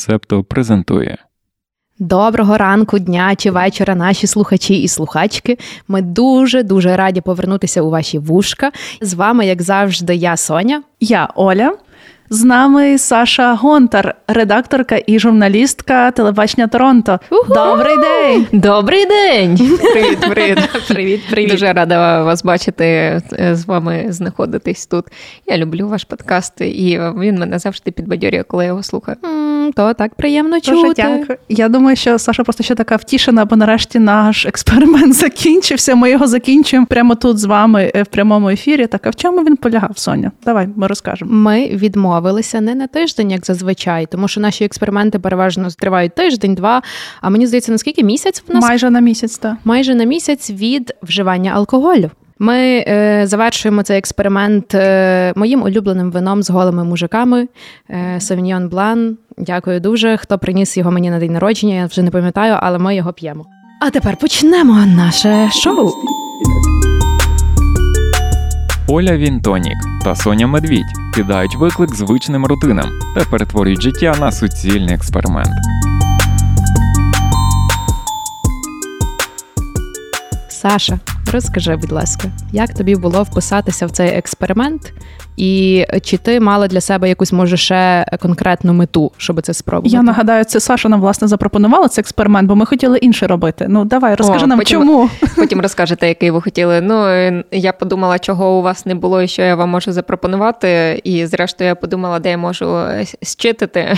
Септо презентує. Доброго ранку, дня чи вечора, наші слухачі і слухачки. Ми дуже дуже раді повернутися у ваші вушка. З вами, як завжди, я Соня. Я Оля. З нами Саша Гонтар, редакторка і журналістка телебачення Торонто. Уху! Добрий день! Добрий день! Привіт, привіт. Привіт, привіт. Дуже рада вас бачити, е, з вами знаходитись тут. Я люблю ваш подкаст, і він мене завжди підбадьорює, коли я його слухаю. То так приємно Дуже чути. дякую. Я думаю, що Саша просто ще така втішена, бо нарешті наш експеримент закінчився. Ми його закінчуємо прямо тут з вами е, в прямому ефірі. Так, а в чому він полягав, Соня? Давай ми розкажемо. Ми відмовилися не на тиждень, як зазвичай, тому що наші експерименти переважно тривають тиждень-два. А мені здається, наскільки місяць в нас Майже на місяць, так. майже на місяць від вживання алкоголю. Ми е, завершуємо цей експеримент е, моїм улюбленим вином з голими мужиками е, Савіньйон Блан. Дякую дуже. Хто приніс його мені на день народження, я вже не пам'ятаю, але ми його п'ємо. А тепер почнемо наше шоу. Оля Вінтонік та Соня Медвідь кидають виклик звичним рутинам та перетворюють життя на суцільний експеримент. Саша, розкажи, будь ласка, як тобі було вписатися в цей експеримент, і чи ти мала для себе якусь може ще конкретну мету, щоб це спробувати? Я нагадаю, це Саша нам власне запропонувала цей експеримент, бо ми хотіли інше робити. Ну давай, розкажи О, нам, потім- чому. Потім розкажете, який ви хотіли. Ну, я подумала, чого у вас не було і що я вам можу запропонувати. І зрештою я подумала, де я можу е.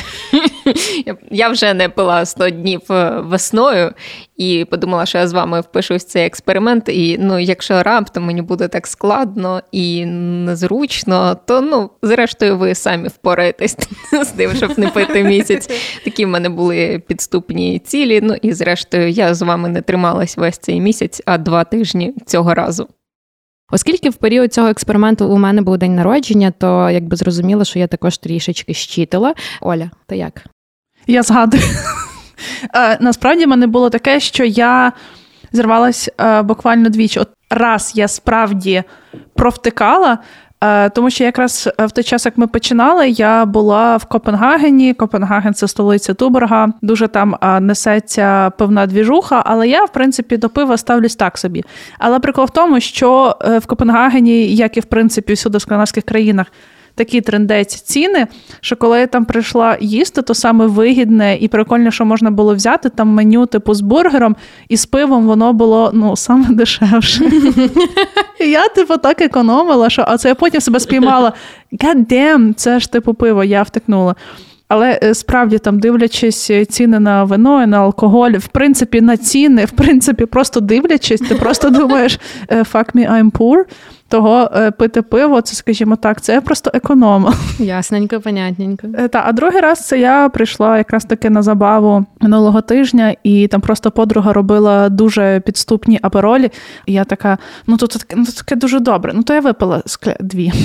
Я- вже не пила 100 днів е, весною і подумала, що я з вами впишусь в цей експеримент. І ну, якщо раптом мені буде так складно і незручно, то ну, зрештою, ви самі впораєтесь з тим, щоб не пити місяць. Такі в мене були підступні цілі. Ну і зрештою, я з вами не трималась весь цей місяць, а два тижні цього разу. Оскільки в період цього експерименту у мене був день народження, то якби зрозуміло, що я також трішечки щитила. Оля, ти як? Я згадую. Е, Насправді в мене було таке, що я зірвалась е, буквально двічі. От раз я справді провтикала. Е, Тому що якраз в той час, як ми починали, я була в Копенгагені. Копенгаген це столиця Туборга. Дуже там е, несеться певна двіжуха, але я, в принципі, до пива ставлюсь так собі. Але прикол в тому, що е, в Копенгагені, як і в принципі всюди в скандинавських країнах, такі трендець ціни, що коли я там прийшла їсти, то саме вигідне і прикольне, що можна було взяти там меню типу з бургером, і з пивом воно було ну саме дешевше. І я, типу, так економила, що а це я потім себе спіймала. God damn, це ж типу пиво, я втикнула. Але е, справді там дивлячись е, ціни на вино і на алкоголь, в принципі, на ціни, в принципі, просто дивлячись, ти просто думаєш е, fuck me, I'm poor. Того е, пити пиво, це, скажімо так, це просто економа. Ясненько, понятненько. Е, Та, а другий раз це я прийшла якраз таки на забаву минулого тижня, і там просто подруга робила дуже підступні аперолі. І я така: ну то таке, ну то таке дуже добре. Ну то я випила скля дві.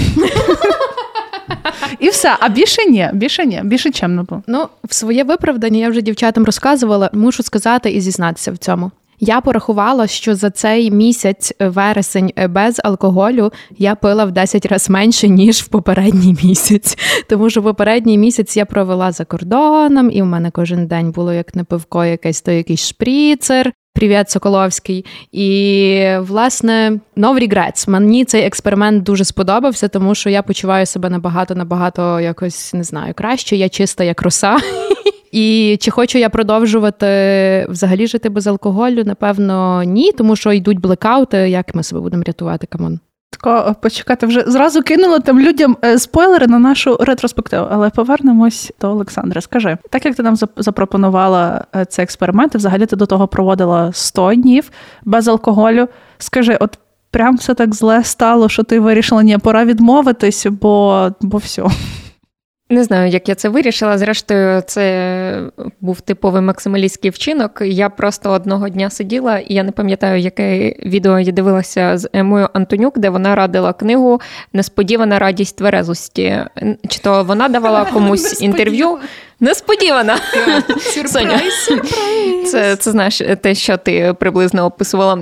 І все, а більше ні, більше ні, більше чемно було. Ну, в своє виправдання я вже дівчатам розказувала. Мушу сказати і зізнатися в цьому. Я порахувала, що за цей місяць е, вересень е, без алкоголю я пила в 10 разів менше, ніж в попередній місяць. Тому що попередній місяць я провела за кордоном, і в мене кожен день було як не пивко, якесь то якийсь шпріцер. Привіт, Соколовський. І власне no regrets. Мені цей експеримент дуже сподобався, тому що я почуваю себе набагато набагато якось не знаю краще. Я чиста як роса. І чи хочу я продовжувати взагалі жити без алкоголю? Напевно, ні, тому що йдуть блекаути. Як ми себе будемо рятувати? Come on. Тако, почекати, вже зразу кинула там людям е, спойлери на нашу ретроспективу. Але повернемось до Олександра. Скажи, так як ти нам зап- запропонувала е, цей експеримент, і взагалі ти до того проводила 100 днів без алкоголю. Скажи, от прям все так зле стало, що ти вирішила, ні, пора відмовитись, бо, бо все. Не знаю, як я це вирішила. Зрештою, це був типовий максималістський вчинок. Я просто одного дня сиділа, і я не пам'ятаю, яке відео я дивилася з Емою Антонюк, де вона радила книгу Несподівана радість тверезості. Чи то вона давала комусь інтерв'ю? Несподівано. Сюрприз, Це, це знаєш, те, що ти приблизно описувала.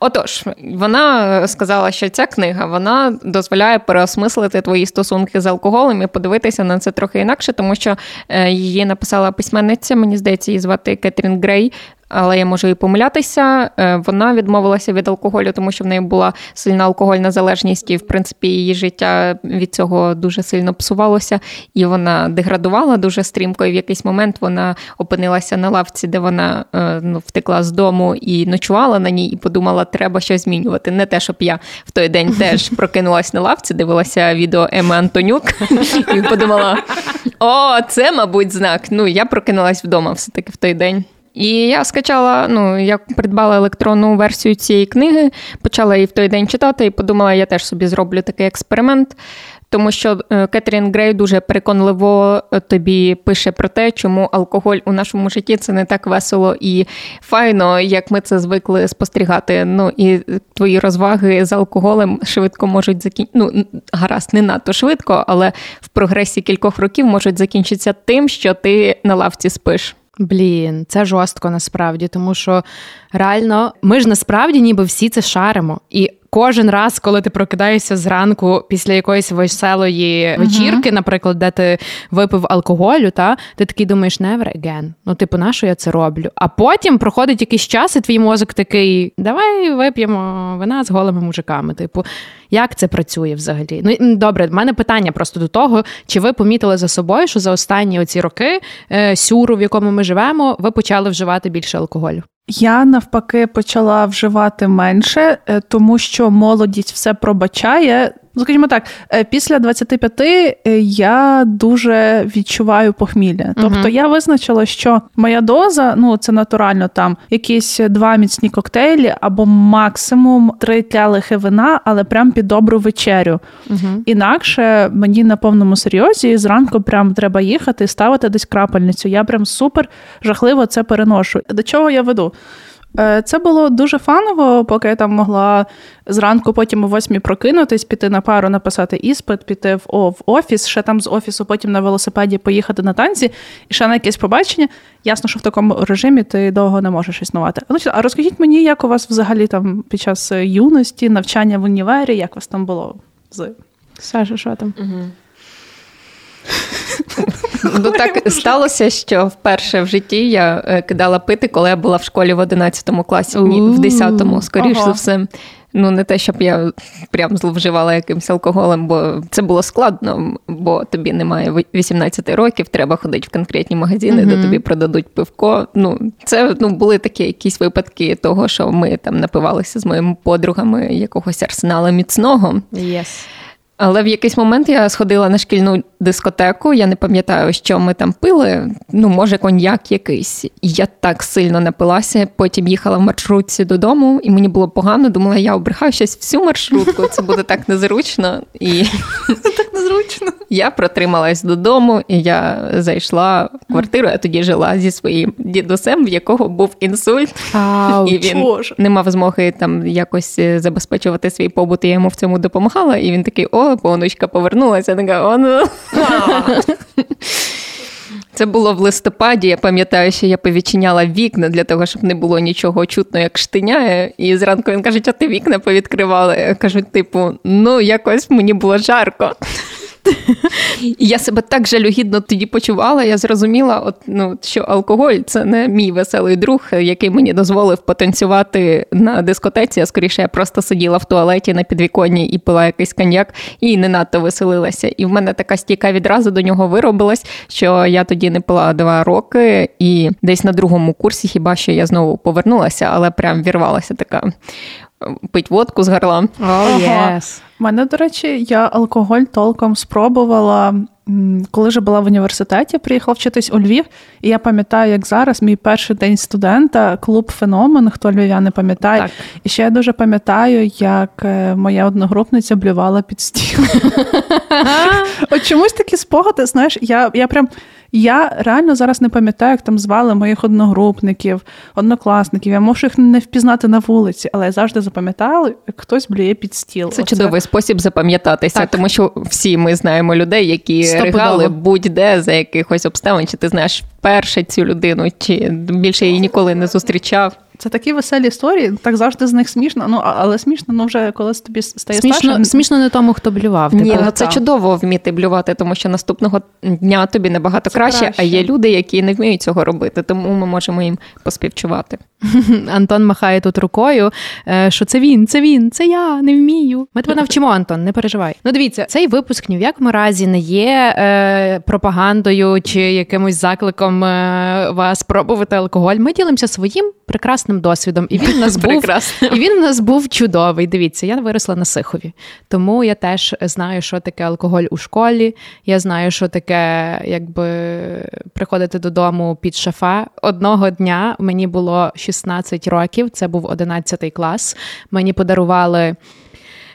Отож, вона сказала, що ця книга вона дозволяє переосмислити твої стосунки з алкоголем і подивитися на це трохи інакше, тому що е, її написала письменниця, мені здається, її звати Кетрін Грей але я можу і помилятися. Е, вона відмовилася від алкоголю, тому що в неї була сильна алкогольна залежність, і в принципі її життя від цього дуже сильно псувалося, і вона деградувала дуже стрімко. І в якийсь момент вона опинилася на лавці, де вона е, ну, втекла з дому і ночувала на ній, і подумала, треба щось змінювати. Не те, щоб я в той день теж прокинулась на лавці, дивилася відео Еми Антонюк і подумала: о, це, мабуть, знак. Ну, я прокинулась вдома все таки в той день. І я скачала, ну я придбала електронну версію цієї книги, почала її в той день читати і подумала, я теж собі зроблю такий експеримент. Тому що е, Кетрін Грей дуже переконливо е, тобі пише про те, чому алкоголь у нашому житті це не так весело і файно, як ми це звикли спостерігати. Ну і твої розваги з алкоголем швидко можуть закінчити. Ну, гаразд, не надто швидко, але в прогресі кількох років можуть закінчитися тим, що ти на лавці спиш. Блін, це жорстко насправді, тому що реально ми ж насправді ніби всі це шаримо. І кожен раз, коли ти прокидаєшся зранку після якоїсь веселої вечірки, uh-huh. наприклад, де ти випив алкоголю, та ти такий думаєш, never again. Ну, типу, на що я це роблю? А потім проходить якийсь час, і твій мозок такий: давай вип'ємо вина з голими мужиками. Типу, як це працює взагалі? Ну добре, в мене питання просто до того, чи ви помітили за собою, що за останні оці роки е, сюру, в якому ми живемо, ви почали вживати більше алкоголю? Я навпаки почала вживати менше, е, тому що молодість все пробачає. Ну, скажімо так, е, після 25 е, я дуже відчуваю похмілля. Тобто я визначила, що моя доза, ну це натурально там якісь два міцні коктейлі або максимум три тлялихи вина, але прям під добру вечерю. uh Інакше мені на повному серйозі зранку прям треба їхати і ставити десь крапельницю. Я прям супер жахливо це переношу. До чого я веду? Е, це було дуже фаново, поки я там могла зранку, потім о восьмій прокинутись, піти на пару, написати іспит, піти в о, в офіс, ще там з офісу, потім на велосипеді поїхати на танці і ще на якесь побачення. Ясно, що в такому режимі ти довго не можеш існувати. А розкажіть мені, як у вас взагалі там під час юності, навчання в універі, як у вас там було з Саша, що там? Угу. Ну так сталося, що вперше в житті я е, кидала пити, коли я була в школі в 11 класі, ні, в 10-му, скоріш за все. Ну, не те, щоб я прям зловживала якимось алкоголем, бо це було складно, бо тобі немає 18 років, треба ходити в конкретні магазини, uh-huh. де тобі продадуть пивко. Ну, це ну, були такі якісь випадки того, що ми там напивалися з моїми подругами якогось арсенала міцного. Yes. Але в якийсь момент я сходила на шкільну дискотеку. Я не пам'ятаю, що ми там пили. Ну, може, коньяк якийсь. І я так сильно напилася. Потім їхала в маршрутці додому, і мені було погано. Думала, я обрехаю щось всю маршрутку. Це буде так незручно. І так незручно. Я протрималась додому, і я зайшла в квартиру. Я тоді жила зі своїм дідусем, в якого був інсульт, і він не мав змоги там якось е, забезпечувати свій побут. і Я йому в цьому допомагала. І він такий: о, понучка повернулася. Така, о, ну. Це було в листопаді. Я пам'ятаю, що я повідчиняла вікна для того, щоб не було нічого чутно, як штиняє. І зранку він каже, а ти вікна повідкривала. Я кажу, типу, ну якось мені було жарко. І я себе так жалюгідно тоді почувала. Я зрозуміла, от, ну, що алкоголь це не мій веселий друг, який мені дозволив потанцювати на дискотеці. А скоріше я просто сиділа в туалеті на підвіконні і пила якийсь коньяк, і не надто веселилася. І в мене така стійка відразу до нього виробилась, що я тоді не пила два роки, і десь на другому курсі хіба що я знову повернулася, але прям вірвалася така пить водку з горла. Oh, yes. У мене, до речі, я алкоголь толком спробувала. Коли вже була в університеті, приїхала вчитись у Львів, і я пам'ятаю, як зараз мій перший день студента, клуб Феномен, хто львів'ян не пам'ятає. Так. І ще я дуже пам'ятаю, як е, моя одногрупниця блювала під стіл. От чомусь такі спогади, знаєш, я прям Я реально зараз не пам'ятаю, як там звали моїх одногрупників, однокласників. Я можу їх не впізнати на вулиці, але я завжди запам'ятала, як хтось блює під стіл. Це Оце. чудовий спосіб запам'ятатися, так. тому що всі ми знаємо людей, які Стопудово. ригали будь-де за якихось обставин, чи ти знаєш вперше цю людину, чи більше її ніколи не зустрічав. Це такі веселі історії, так завжди з них смішно. Ну але смішно, ну вже коли тобі стає смішно, старшим. Смішно не тому, хто блював. Ні, ну це чудово вміти блювати, тому що наступного дня тобі набагато краще, краще, а є люди, які не вміють цього робити, тому ми можемо їм поспівчувати. Антон махає тут рукою, е, що це він, це він, це я не вмію. Ми тебе навчимо, Антон, не переживай. Ну, дивіться, цей випуск ні в якому разі не є е, пропагандою чи якимось закликом е, вас пробувати алкоголь. Ми ділимося своїм прекрасним досвідом, і він у нас був і він в нас був чудовий. Дивіться, я виросла на Сихові, тому я теж знаю, що таке алкоголь у школі. Я знаю, що таке, якби приходити додому під шафа. Одного дня мені було 16 років, це був 11 клас. Мені подарували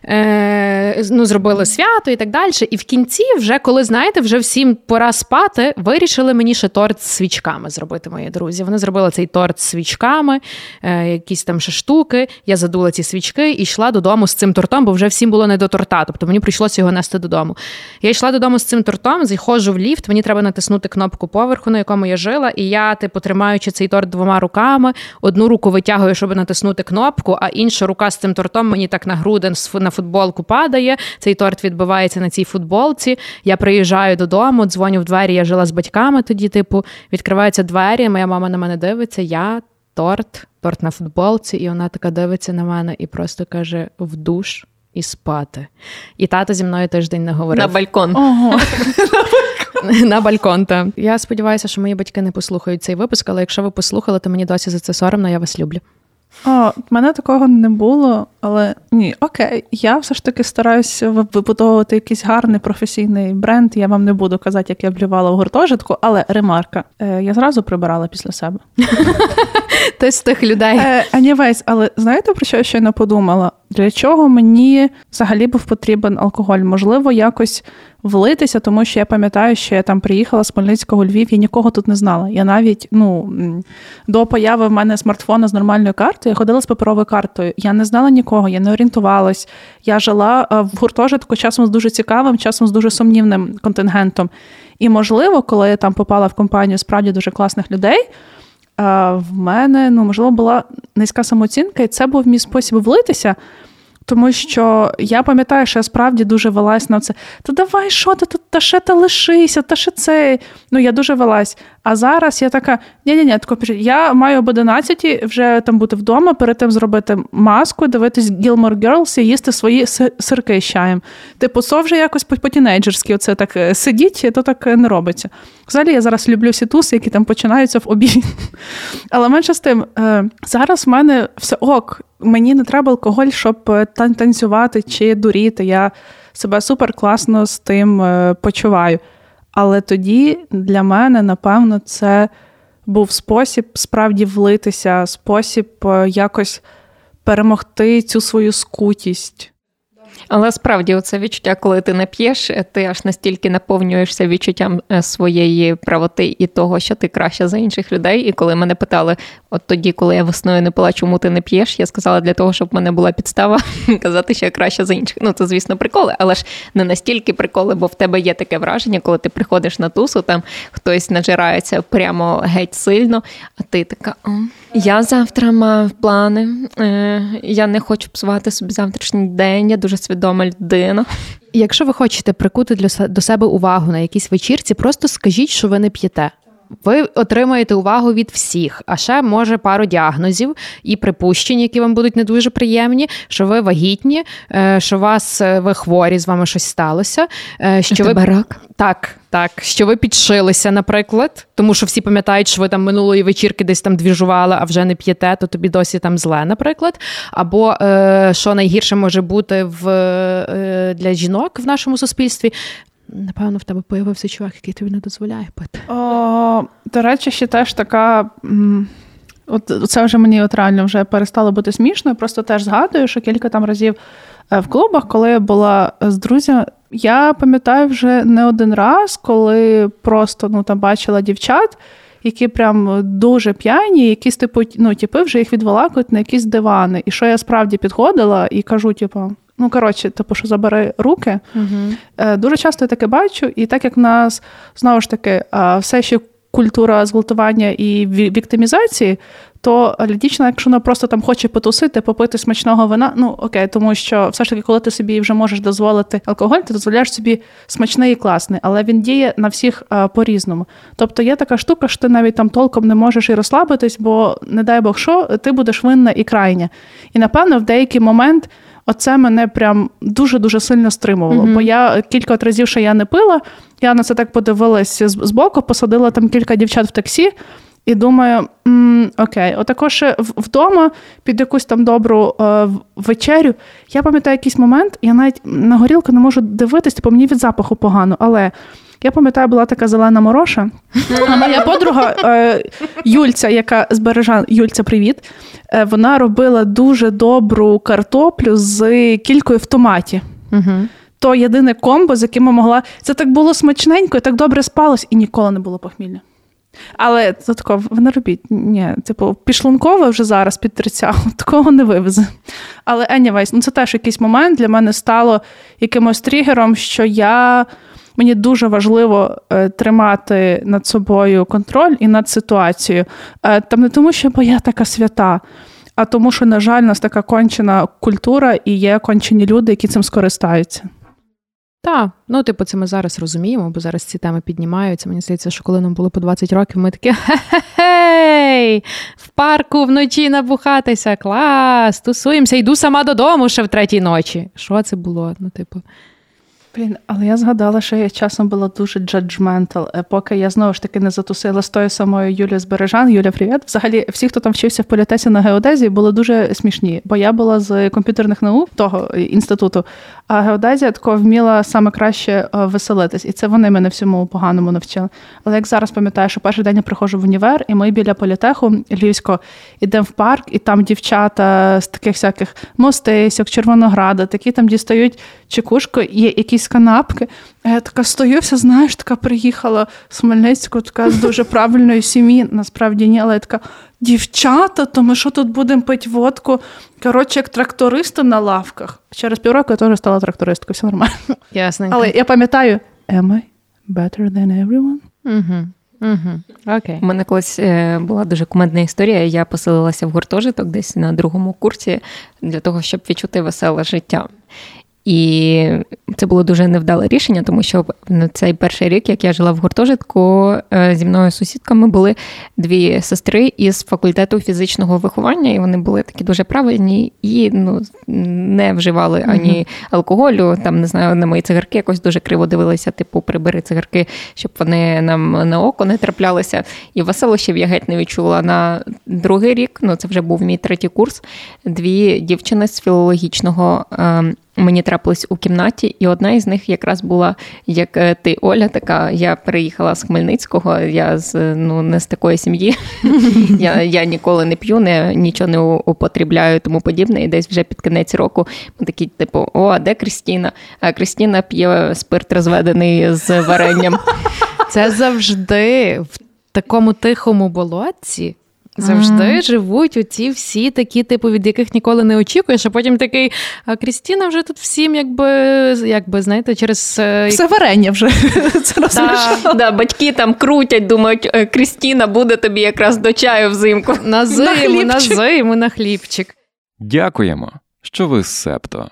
е, ну, зробили свято і так далі. І в кінці, вже коли знаєте, вже всім пора спати, вирішили мені ще торт з свічками зробити, мої друзі. Вони зробили цей торт з свічками, е, якісь там ще штуки. Я задула ці свічки і йшла додому з цим тортом, бо вже всім було не до торта. Тобто мені прийшлося його нести додому. Я йшла додому з цим тортом, заходжу в ліфт, мені треба натиснути кнопку поверху, на якому я жила. І я, типу, тримаючи цей торт двома руками, одну руку витягую, щоб натиснути кнопку, а інша рука з цим тортом мені так на груден на футболку падає. Цей торт відбивається на цій футболці. Я приїжджаю додому, дзвоню в двері. Я жила з батьками тоді. Типу, відкриваються двері. Моя мама на мене дивиться. Я торт, торт на футболці, і вона така дивиться на мене і просто каже: в душ. І спати. І тато зі мною тиждень не говорив. На балкон. Ого. На балкон, так. Я сподіваюся, що мої батьки не послухають цей випуск, але якщо ви послухали, то мені досі за це соромно, я вас люблю. О, в мене такого не було, але ні, окей, я все ж таки стараюся вибудовувати якийсь гарний професійний бренд. Я вам не буду казати, як я блювала в гуртожитку, але ремарка. Е, я зразу прибирала після себе. Ти з тих людей. Анівейс, але знаєте, про що я не подумала? Для чого мені взагалі був потрібен алкоголь? Можливо, якось влитися, тому що я пам'ятаю, що я там приїхала з Хмельницького Львів, я нікого тут не знала. Я навіть ну, до появи в мене смартфона з нормальною картою, я ходила з паперовою картою. Я не знала нікого, я не орієнтувалась. Я жила е, в гуртожитку часом з дуже цікавим, часом з дуже сумнівним контингентом. І, можливо, коли я там попала в компанію справді дуже класних людей. Е, в мене ну можливо була низька самооцінка, і це був мій спосіб влитися. Тому що я пам'ятаю, що я справді дуже велась на це. Та давай, що ти тут, та ще та лишися, та ще це. Ну, я дуже велась. А зараз я така: ні-ні-ні, я маю об 11 вже там бути вдома, перед тим зробити маску, дивитись Gilmore Girls і їсти свої сирки з чаєм. Типу, це вже якось по-тінейджерськи оце так е, сидіть, то так не робиться. Взагалі, я зараз люблю всі туси, які там починаються в обід. Але менше з тим, е, зараз в мене все ок. Мені не треба алкоголь, щоб е, танцювати чи дуріти. Я себе супер класно з тим почуваю. Але тоді для мене, напевно, це був спосіб справді влитися, спосіб е, якось перемогти цю свою скутість. Але справді це відчуття, коли ти не п'єш, ти аж настільки наповнюєшся відчуттям е, своєї правоти і того, що ти краще за інших людей. І коли мене питали, от тоді, коли я весною не пила, чому ти не п'єш, я сказала для того, щоб в мене була підстава казати, що я краще за інших. Ну це, звісно, приколи, але ж не настільки приколи, бо в тебе є таке враження, коли ти приходиш на тусу, там хтось нажирається прямо геть сильно, а ти така. Я завтра мав плани. Е, я не хочу псувати собі завтрашній день. Я дуже свідома людина. Якщо ви хочете прикути для до себе увагу на якійсь вечірці, просто скажіть, що ви не п'єте. Ви отримаєте увагу від всіх, а ще може пару діагнозів і припущень, які вам будуть не дуже приємні, що ви вагітні, е, що вас е, ви хворі, з вами щось сталося. Е, що ви рак? Так, так, що ви підшилися, наприклад, тому що всі пам'ятають, що ви там минулої вечірки десь там двіжували, а вже не п'єте, то тобі досі там зле, наприклад. Або що найгірше може бути в для жінок в нашому суспільстві. Напевно, в тебе появився чувак, який тобі не дозволяє пити. О, До речі, ще теж така. От Це вже мені от реально вже перестало бути смішно. Я просто теж згадую, що кілька там разів е, в клубах, коли я була з друзями, Я пам'ятаю вже не один раз, коли просто ну, там бачила дівчат, які прям дуже п'яні, якісь типу, ну, типи вже їх відволакують на якісь дивани. І що я справді підходила і кажу, типу, ну коротше, типу, що забери руки. Угу. Дуже часто я таке бачу, і так як в нас знову ж таки все ще культура зґвалтування і віктимізації, то дівчина, якщо вона просто там хоче потусити, попити смачного вина, ну окей, тому що все ж таки, коли ти собі вже можеш дозволити алкоголь, ти дозволяєш собі смачний і класний, але він діє на всіх по-різному. Тобто є така штука, що ти навіть там толком не можеш і розслабитись, бо не дай Бог що, ти будеш винна і крайня. І напевно, в деякий момент. Оце мене прям дуже-дуже сильно стримувало. Mm-hmm. Бо я кілька разів, що я не пила, я на це так подивилась з боку, посадила там кілька дівчат в таксі. І думаю, м, окей, отакож вдома під якусь там добру е, вечерю. Я пам'ятаю якийсь момент, я навіть на горілку не можу дивитись, бо типу, мені від запаху погано. Але я пам'ятаю, була така зелена мороша. А моя подруга е, Юльця, яка з Бережан, Юльця, привіт. Е, вона робила дуже добру картоплю з кількою в томаті. Угу. То єдине комбо, з яким я могла. Це так було смачненько і так добре спалось, і ніколи не було похмілля. Але це тако, ви не робіть. Ні, типу, пішлункове вже зараз під 30, такого не вивезе. Але anyways, ну це теж якийсь момент для мене стало якимось тригером, що я. Мені дуже важливо е, тримати над собою контроль і над ситуацією. Е, там не тому, що бо я така свята, а тому, що, на жаль, у нас така кончена культура і є кончені люди, які цим скористаються. Так, ну типу, це ми зараз розуміємо, бо зараз ці теми піднімаються. Мені здається, що коли нам було по 20 років, ми такі хе-хей, в парку вночі набухатися, клас, тусуємося, йду сама додому ще в третій ночі. Що це було? Ну, типу. Блін, але я згадала, що я часом була дуже е, поки я знову ж таки не затусила з тою самою Юлією Збережан. Юля, привіт. Взагалі, всі, хто там вчився в політесі на геодезії, були дуже смішні, бо я була з комп'ютерних наук того інституту, а геодезія тако вміла саме краще е, веселитись. І це вони мене всьому поганому навчили. Але як зараз пам'ятаю, що перший день я приходжу в універ, і ми біля політеху Львівського йдемо в парк, і там дівчата з таких всяких мостисок, Червонограда, такі там дістають чекушку, є якісь канапки. А я така стою, вся, знаєш, така приїхала з Хмельницького, така з дуже правильної сім'ї. Насправді ні, але я така дівчата, то ми що тут будемо пити водку? Коротше, як трактористи на лавках. Через півроку я теж стала трактористкою, все нормально. Ясненько. Але я пам'ятаю, am I better than everyone? Угу. Угу. Окей. У мене колись е, була дуже кумедна історія. Я поселилася в гуртожиток десь на другому курсі для того, щоб відчути веселе життя. І це було дуже невдале рішення, тому що на цей перший рік, як я жила в гуртожитку, е, зі мною сусідками були дві сестри із факультету фізичного виховання, і вони були такі дуже правильні і ну, не вживали ані алкоголю. Там не знаю, на мої цигарки якось дуже криво дивилися, типу, прибери цигарки, щоб вони нам на око не траплялися. І веселощів я геть не відчула на другий рік. Ну це вже був мій третій курс. Дві дівчини з філологічного. Мені трапилось у кімнаті, і одна із них якраз була як е, ти, Оля, така. Я приїхала з Хмельницького, я з ну не з такої сім'ї. Я я ніколи не п'ю, не нічого не употрібляю, тому подібне. І десь вже під кінець року ми такі, типу, о, а де Крістіна? А Крістіна п'є спирт розведений з варенням. Це завжди в такому тихому болотці. Завжди mm. живуть оці всі такі, типу, від яких ніколи не очікуєш, а потім такий, а Крістіна вже тут всім, якби, якби знаєте, через. Е, Все варення вже. Це да, да, Батьки там крутять, думають, «Е, Крістіна буде тобі якраз до чаю взимку. На зиму, на, на зиму, на хлібчик. Дякуємо, що ви септо.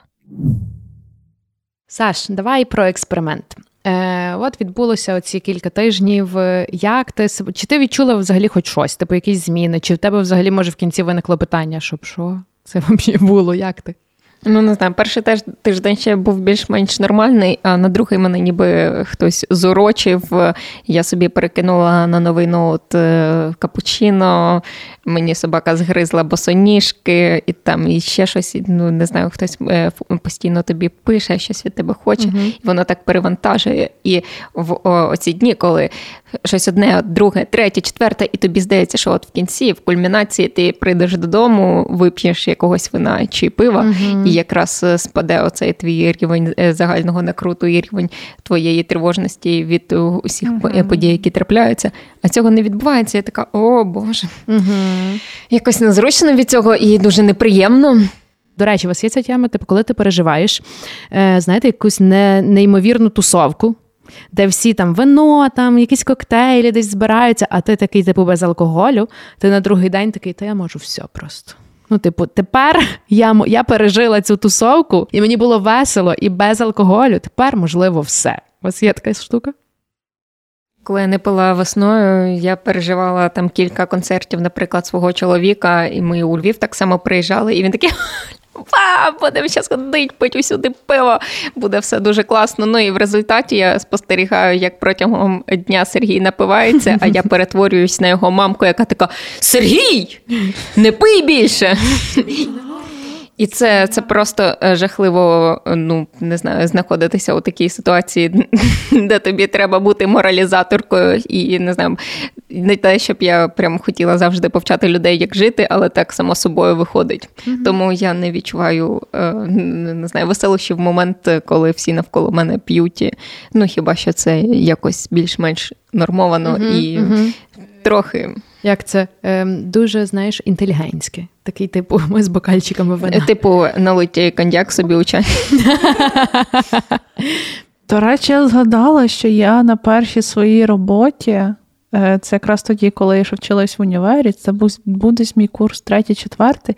Саш, давай про експеримент. Е, От відбулося оці кілька тижнів. Як ти чи ти відчула взагалі хоч щось, типу якісь зміни? Чи в тебе взагалі може в кінці виникло питання, щоб що це взагалі було? Як ти? Ну, не знаю, перший теж тиждень ще був більш-менш нормальний, а на другий мене ніби хтось зурочив. Я собі перекинула на новий ноут е, капучино, мені собака згризла босоніжки, і там і ще щось. Ну, не знаю, хтось е, постійно тобі пише, щось від тебе хоче, uh і воно так перевантажує. І в оці дні, коли щось одне, друге, третє, четверте, і тобі здається, що от в кінці, в кульмінації, ти прийдеш додому, вип'єш якогось вина чи пива, угу. і якраз е, спаде оцей твій рівень е, загального накруту і рівень твоєї тривожності від усіх угу. подій, які трапляються. А цього не відбувається. Я така, о Боже, угу. якось незручно від цього і дуже неприємно. До речі, у вас є ця тема, типу, коли ти переживаєш, е, знаєте, якусь не, неймовірну тусовку, де всі там вино, там якісь коктейлі десь збираються, а ти такий, типу, без алкоголю, ти на другий день такий, та я можу все просто. Ну, типу, тепер я я пережила цю тусовку, і мені було весело і без алкоголю. Тепер можливо все. У вас є така штука? Коли я не пила весною, я переживала там кілька концертів, наприклад, свого чоловіка, і ми у Львів так само приїжджали, і він такий. Ва, будемо зараз ходити, пить усюди пиво, буде все дуже класно. Ну і в результаті я спостерігаю, як протягом дня Сергій напивається, а я перетворююсь на його мамку, яка така: Сергій, не пий більше. І це це просто е, жахливо, ну не знаю, знаходитися у такій ситуації, де тобі треба бути моралізаторкою, і не знаю, не те, щоб я прям хотіла завжди повчати людей, як жити, але так само собою виходить. Mm-hmm. Тому я не відчуваю е, не знаю, веселощі в момент, коли всі навколо мене п'ють. Ну хіба що це якось більш-менш нормовано mm-hmm. і mm-hmm. трохи. Як це ем, дуже знаєш інтелігентське. Такий, типу, ми з бокальчиками вина. Типу, налиття коньяк собі у чай. До речі, я згадала, що я на першій своїй роботі, е, це якраз тоді, коли я ще вчилась в універі, це був буде мій курс третій-четвертий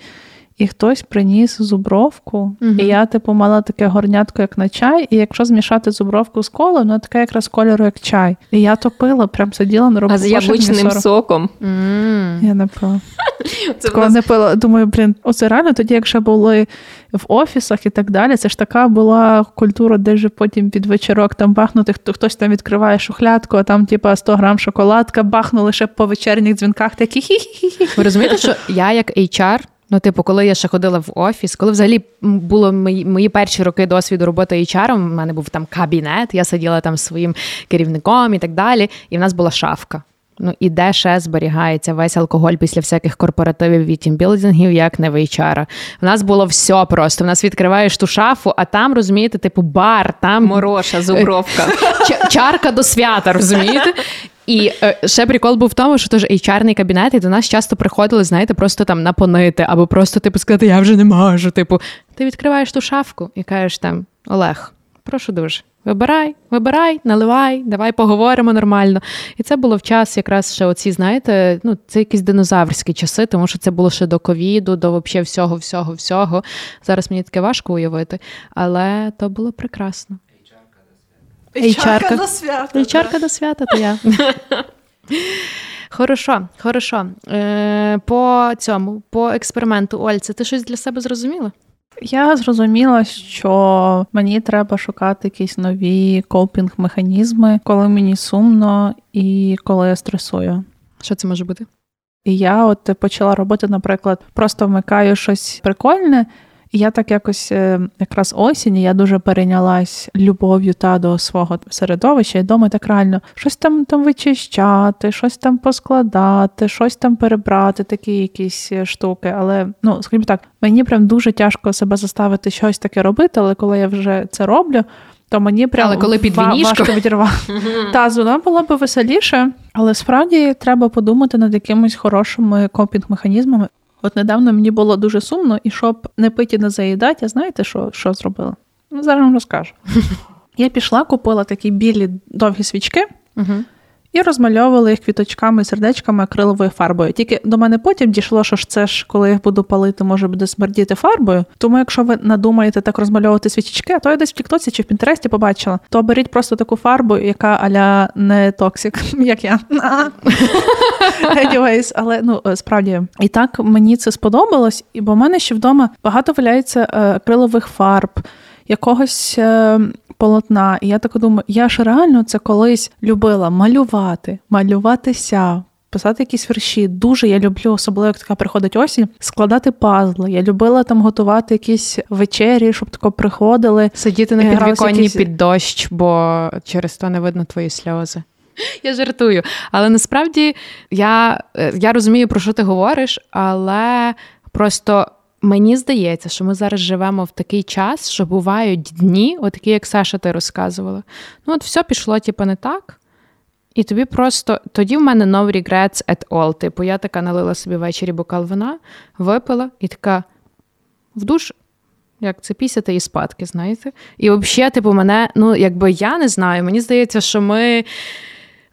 і хтось приніс зубровку, угу. і я, типу, мала таке горнятко, як на чай, і якщо змішати зубровку з колою, воно таке якраз кольору, як чай. І я то пила, прям сиділа на роботі. А з яблучним соком. Mm. Я не пила. Це Такого не пила. Думаю, блін, оце реально тоді, якщо були в офісах і так далі, це ж така була культура, де ж потім під вечірок там бахнути, хтось там відкриває шухлядку, а там, типа, 100 грам шоколадка, бахнули ще по вечірніх дзвінках такі хі-хі-хі. Ви розумієте, що я як HR Ну, типу, коли я ще ходила в офіс, коли взагалі було мої мої перші роки досвіду роботи HR, у мене був там кабінет, я сиділа там з своїм керівником і так далі, і в нас була шафка. Ну і де ще зберігається весь алкоголь після всяких корпоративів і тімбілдингів, як не в HR. У нас було все просто. У нас відкриваєш ту шафу, а там розумієте, типу бар, там мороша, зубровка, чарка до свята, розумієте? І е, ще прикол був в тому, що теж HR-ний кабінет, і до нас часто приходили, знаєте, просто там напонити, або просто типу сказати, я вже не можу. Типу, ти відкриваєш ту шафку і кажеш там Олег, прошу дуже. Вибирай, вибирай, наливай, давай поговоримо нормально. І це було в час якраз ще оці, знаєте, ну це якісь динозаврські часи, тому що це було ще до ковіду, до взагалі всього, всього, всього. Зараз мені таке важко уявити, але то було прекрасно. HR до свята. HR до свята, то я. Хорошо, хорошо. Е, По цьому, по експерименту, Ольце, ти щось для себе зрозуміла? Я зрозуміла, що мені треба шукати якісь нові копінг-механізми, коли мені сумно і коли я стресую. Що це може бути? І я от почала робити, наприклад, просто вмикаю щось прикольне, я так якось е, якраз осінь, я дуже перейнялась любов'ю та до свого середовища і дома так реально щось там там вичищати, щось там поскладати, щось там перебрати, такі якісь е, штуки. Але ну скажімо так, мені прям дуже тяжко себе заставити щось таке робити, але коли я вже це роблю. То мені прям але коли під важко відірвати. Та зона була б веселіше, але справді треба подумати над якимись хорошими копінг-механізмами. От недавно мені було дуже сумно, і щоб не пити, не заїдати, я знаєте, що що зробила? Ну, зараз вам розкажу. Я пішла, купила такі білі довгі свічки. І розмальовували їх квіточками, сердечками, акриловою фарбою. Тільки до мене потім дійшло, що ж це ж, коли їх буду палити, може буде смердіти фарбою. Тому, якщо ви надумаєте так розмальовувати свічечки, а то я десь в Тіктоці чи в Пінтересті побачила, то беріть просто таку фарбу, яка аля не токсик, як я. Anyways, але ну справді і так мені це сподобалось, і бо в мене ще вдома багато валяється е, акрилових фарб. Якогось е, полотна. І я так думаю, я ж реально це колись любила малювати, малюватися. Писати якісь вірші. Дуже я люблю, особливо як така приходить осінь, складати пазли. Я любила там готувати якісь вечері, щоб тако приходили. Сидіти на підвіконні якісь... під дощ, бо через то не видно твої сльози. Я жартую. Але насправді я, е, я розумію, про що ти говориш, але просто. Мені здається, що ми зараз живемо в такий час, що бувають дні, отакі, як Саша, ти розказувала. Ну, от все пішло, типу, не так. І тобі просто тоді в мене no regrets at all. Типу, я така налила собі ввечері бокал вина, випила і така в душ, як це пісяти і спадки, знаєте? І взагалі, типу, мене, ну, якби я не знаю, мені здається, що ми.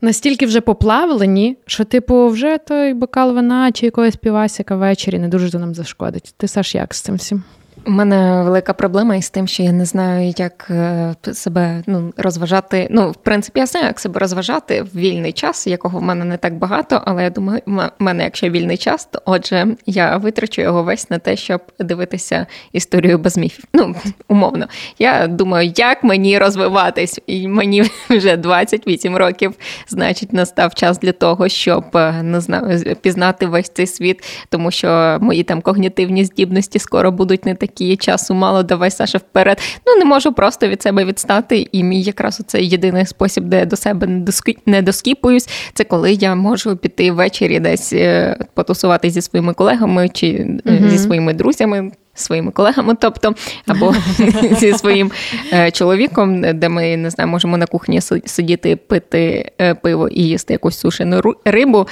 Настільки вже поплавлені, що, типу, вже той бокал вина чи якогось півасика ввечері не дуже нам зашкодить. Ти Саш, як з цим всім? У мене велика проблема із тим, що я не знаю, як е, себе ну, розважати. Ну, в принципі, я знаю, як себе розважати в вільний час, якого в мене не так багато, але я думаю, в мене, якщо вільний час, то отже, я витрачу його весь на те, щоб дивитися історію без міфів. Ну, умовно. Я думаю, як мені розвиватись, і мені вже 28 років, значить, настав час для того, щоб е, не знаю, пізнати весь цей світ, тому що мої там когнітивні здібності скоро будуть не такі часу мало, давай Саша вперед. Ну не можу просто від себе відстати. І мій якраз оцей єдиний спосіб, де я до себе не доскіпуюсь, це коли я можу піти ввечері десь е, потусувати зі своїми колегами чи mm зі своїми друзями. Своїми колегами, тобто, або зі своїм е, чоловіком, де ми не знаю, можемо на кухні сидіти, пити е, пиво і їсти якусь сушену рибу.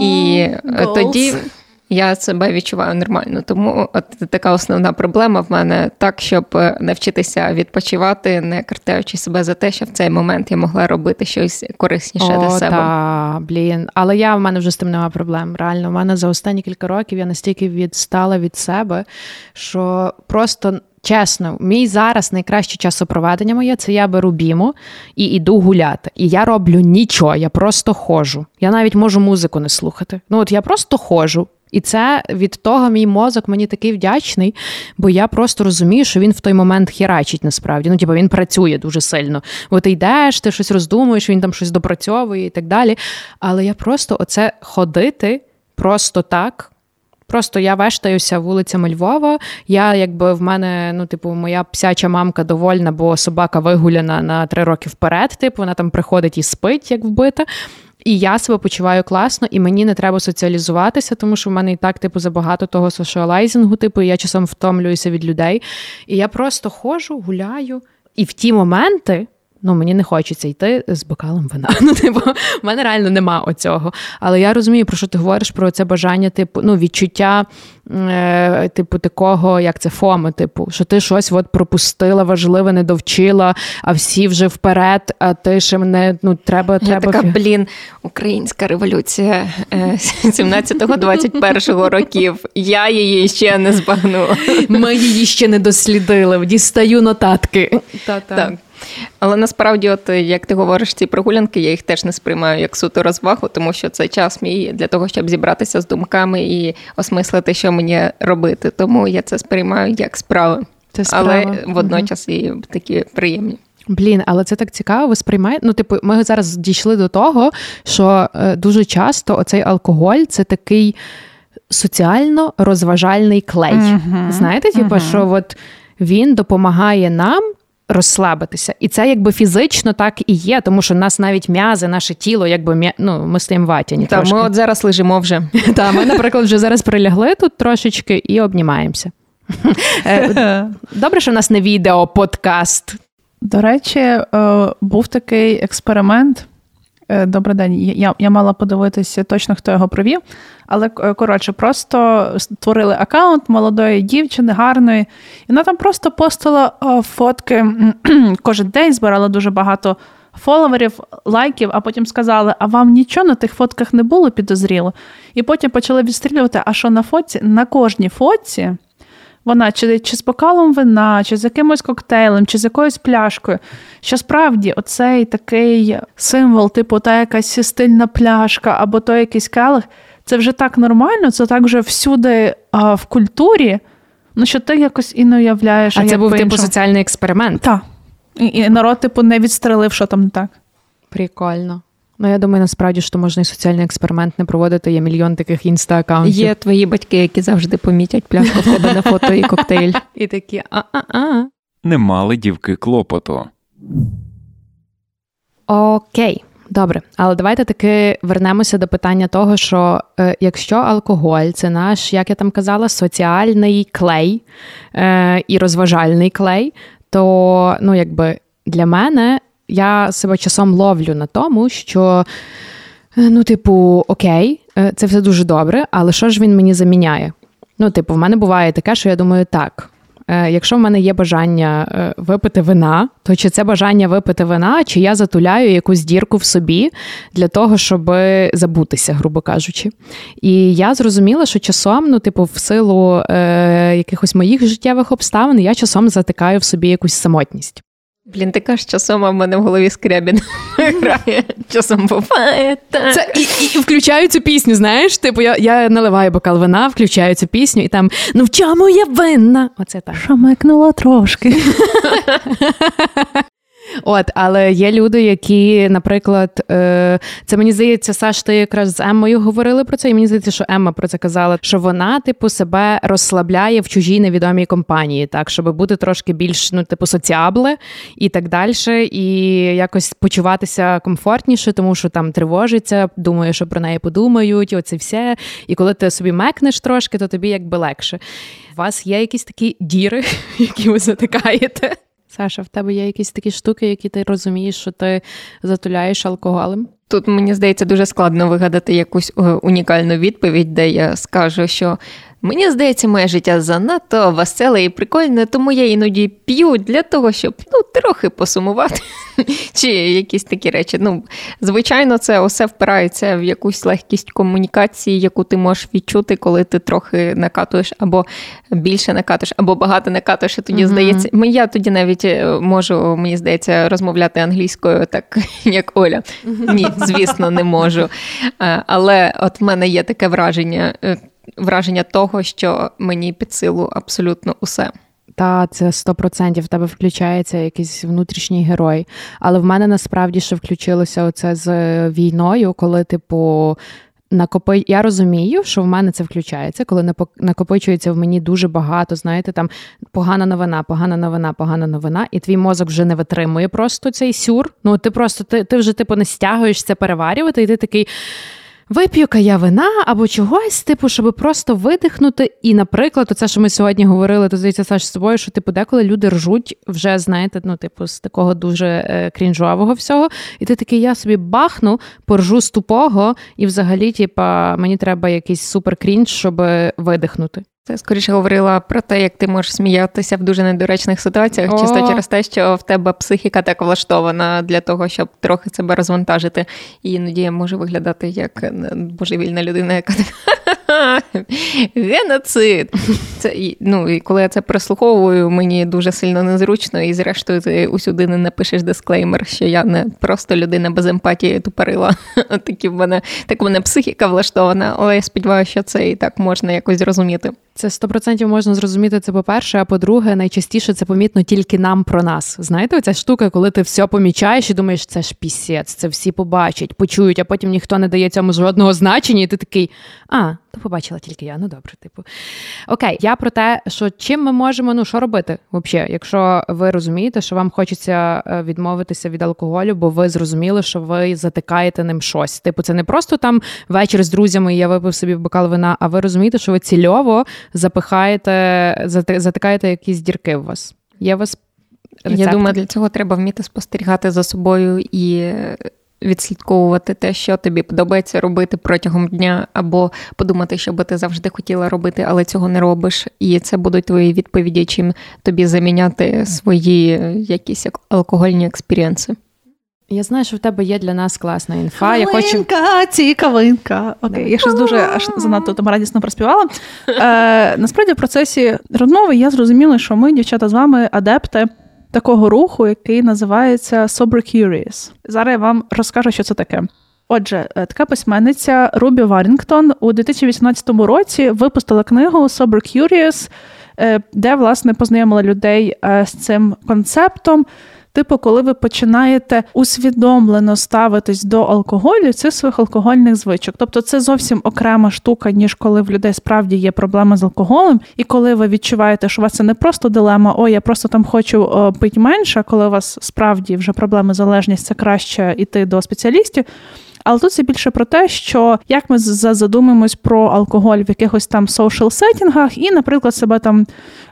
І тоді я себе відчуваю нормально. Тому от така основна проблема в мене так, щоб е, навчитися відпочивати, не картаючи себе за те, що в цей момент я могла робити щось корисніше О, для себе. Та, блін. Але я в мене вже з тим немає проблем. Реально, в мене за останні кілька років я настільки відстала від себе, що просто. Чесно, мій зараз найкраще часопроведення моє це я беру біму і йду гуляти. І я роблю нічого, я просто ходжу. Я навіть можу музику не слухати. Ну от я просто ходжу, і це від того мій мозок мені такий вдячний, бо я просто розумію, що він в той момент херачить насправді. Ну, типу, він працює дуже сильно. Бо ти йдеш, ти щось роздумуєш, він там щось допрацьовує і так далі. Але я просто оце ходити просто так. Просто я вештаюся вулицями Львова. Я, якби в мене, ну, типу, моя псяча мамка довольна, бо собака вигуляна на три роки вперед. Типу, вона там приходить і спить, як вбита. І я себе почуваю класно, і мені не треба соціалізуватися, тому що в мене і так, типу, забагато того соціалайзингу, типу, і я часом втомлююся від людей. І я просто ходжу, гуляю. І в ті моменти. Ну, мені не хочеться йти з бокалом вина. Ну, типу, в мене реально нема оцього. Але я розумію, про що ти говориш про це бажання, типу, ну, відчуття е, типу, такого, як це фоми, типу, що ти щось от пропустила, важливе, не довчила, а всі вже вперед, а ти ще мене ну, треба. Я така, блін, українська революція 17-21 е, років. Я її ще не збагнула. Ми її ще не дослідили. Дістаю нотатки. Та-та. Так. Але насправді, от як ти говориш, ці прогулянки, я їх теж не сприймаю як суто розвагу, тому що це час мій для того, щоб зібратися з думками і осмислити, що мені робити. Тому я це сприймаю як справи. Це справа. Але водночас угу. і такі приємні. Блін, але це так цікаво, ви сприймаєте. Ну, типу, ми зараз дійшли до того, що е, дуже часто оцей алкоголь це такий соціально розважальний клей. Uh-huh. Знаєте, типу, uh-huh. що от він допомагає нам розслабитися. І це якби фізично так і є, тому що в нас навіть м'язи, наше тіло, якби ну, ми стоїмо ватяні. Так, ми от зараз лежимо вже. Так, ми, наприклад, вже зараз прилягли тут трошечки і обнімаємося. Е, добре, що в нас не відео, подкаст. До речі, е, був такий експеримент. Е, добрий день. Я я мала подивитися точно, хто його провів. Але е, коротше, просто створили аккаунт молодої дівчини, гарної, і вона там просто постила фотки кожен день, збирала дуже багато фоловерів, лайків, а потім сказали: а вам нічого на тих фотках не було підозріло? І потім почали відстрілювати, а що на фотці? На кожній фотці. Вона чи чи з бокалом вина, чи з якимось коктейлем, чи з якоюсь пляшкою. Що справді оцей такий символ, типу та якась стильна пляшка, або той якийсь келих, це вже так нормально, це так вже всюди а, в культурі, ну що ти якось і не уявляєш. А, а це був типу соціальний експеримент. Так. І, і народ, типу, не відстрелив, що там не так. Прикольно. Ну, я думаю, насправді що можна і соціальний експеримент не проводити. Є мільйон таких інста-аккаунтів. Є твої батьки, які завжди помітять пляшку в тебе на фото і коктейль. І такі а-а-а. Не мали дівки клопоту. Окей. Добре, але давайте таки вернемося до питання того, що е, якщо алкоголь це наш, як я там казала, соціальний клей е, і розважальний клей, то ну, якби для мене я себе часом ловлю на тому, що е, ну, типу, окей, е, це все дуже добре, але що ж він мені заміняє? Ну, типу, в мене буває таке, що я думаю, так. Е, якщо в мене є бажання випити вина, то чи це бажання випити вина, чи я затуляю якусь дірку в собі для того, щоб забутися, грубо кажучи. І я зрозуміла, що часом, ну, типу, в силу е, якихось моїх життєвих обставин, я часом затикаю в собі якусь самотність. Блін, ти кажеш, часом а в мене в голові скрябін грає. Часом буває. так. Це і, і включаю цю пісню, знаєш? Типу, я я наливаю бокал вина, включаю цю пісню, і там ну в чому я винна? Оце так. Шамикнула трошки. От, але є люди, які, наприклад, е, це мені здається, Саш, ти якраз з Еммою говорили про це, і мені здається, що Емма про це казала, що вона, типу, себе розслабляє в чужій невідомій компанії, так, щоб бути трошки більш, ну, типу, соціабле і так далі, і якось почуватися комфортніше, тому що там тривожиться, думає, що про неї подумають, оце все. І коли ти собі мекнеш трошки, то тобі якби легше. У вас є якісь такі діри, які ви затикаєте? Саша, в тебе є якісь такі штуки, які ти розумієш, що ти затуляєш алкоголем? Тут мені здається дуже складно вигадати якусь е, унікальну відповідь, де я скажу, що Мені здається, моє життя занадто веселе і прикольне, тому я іноді п'ю для того, щоб ну, трохи посумувати. Чи якісь такі речі. Ну, Звичайно, це усе впирається в якусь легкість комунікації, яку ти можеш відчути, коли ти трохи накатуєш, або більше накатуєш, або багато накатуєш, і тоді mm-hmm. здається. Я тоді навіть е, можу, мені здається, розмовляти англійською, так як Оля. Ні, звісно, не можу. Е, але от в мене є таке враження. Е, враження того, що мені під силу абсолютно усе. Та це 100% в тебе включається якийсь внутрішній герой. Але в мене насправді ще включилося оце з війною, коли, типу, накопи... Я розумію, що в мене це включається, коли накопичується в мені дуже багато, знаєте, там погана новина, погана новина, погана новина, і твій мозок вже не витримує просто цей сюр. Ну, ти просто ти, ти вже типу не стягуєш це переварювати, і ти такий. Вип'ю-ка я вина або чогось, типу, щоб просто видихнути. І, наприклад, оце, що ми сьогодні говорили, то здається, Саш, з собою, що типу, деколи люди ржуть вже, знаєте, ну, типу, з такого дуже е, крінжового всього. І ти такий, я собі бахну, поржу з тупого, і взагалі, типу, мені треба якийсь супер крінж, щоб видихнути. Це скоріше говорила про те, як ти можеш сміятися в дуже недоречних ситуаціях, О! чисто через те, що в тебе психіка так влаштована для того, щоб трохи себе розвантажити. І іноді я можу виглядати як е, божевільна людина, яка геноцид. Це, ну, і Коли я це прослуховую, мені дуже сильно незручно, і зрештою ти усюди не напишеш дисклеймер, що я не просто людина без емпатії тупорила. Такі в мене так в мене психіка влаштована, але я сподіваюся, що це і так можна якось зрозуміти. Це 100% можна зрозуміти це по-перше, а по-друге, найчастіше це помітно тільки нам про нас. Знаєте, оця штука, коли ти все помічаєш і думаєш, це ж пісець, це всі побачать, почують, а потім ніхто не дає цьому жодного значення, і ти такий, а, то побачила тільки я. Ну добре, типу. Окей, я про те, що чим ми можемо, ну що робити, взагалі, якщо ви розумієте, що вам хочеться е, відмовитися від алкоголю, бо ви зрозуміли, що ви затикаєте ним щось. Типу, це не просто там вечір з друзями, і я випив собі бокал вина, а ви розумієте, що ви цільово запихаєте, затикаєте якісь дірки в вас. Є у вас рецепти? Я думаю, для цього треба вміти спостерігати за собою і відслідковувати те, що тобі подобається робити протягом дня, або подумати, що би ти завжди хотіла робити, але цього не робиш. І це будуть твої відповіді, чим тобі заміняти свої якісь алкогольні експірієнси. Я знаю, що в тебе є для нас класна інфа. Я хочу... цікавинка. Окей, я щось дуже аж занадто там радісно проспівала. Е, Насправді, в процесі розмови я зрозуміла, що ми, дівчата, з вами адепти такого руху, який називається Sober Curious. Зараз я вам розкажу, що це таке. Отже, е, така письменниця Рубі Варінгтон у 2018 році випустила книгу Sober Curious, е, де власне познайомила людей е, з цим концептом. Типу, коли ви починаєте усвідомлено ставитись до алкоголю, цих своїх алкогольних звичок. Тобто це зовсім окрема штука, ніж коли в людей справді є проблема з алкоголем, і коли ви відчуваєте, що у вас це не просто дилема, о, я просто там хочу пити менше, а коли у вас справді вже проблеми залежність, це краще йти до спеціалістів. Але тут це більше про те, що як ми задумаємось про алкоголь в якихось там social сетінгах, і, наприклад, себе там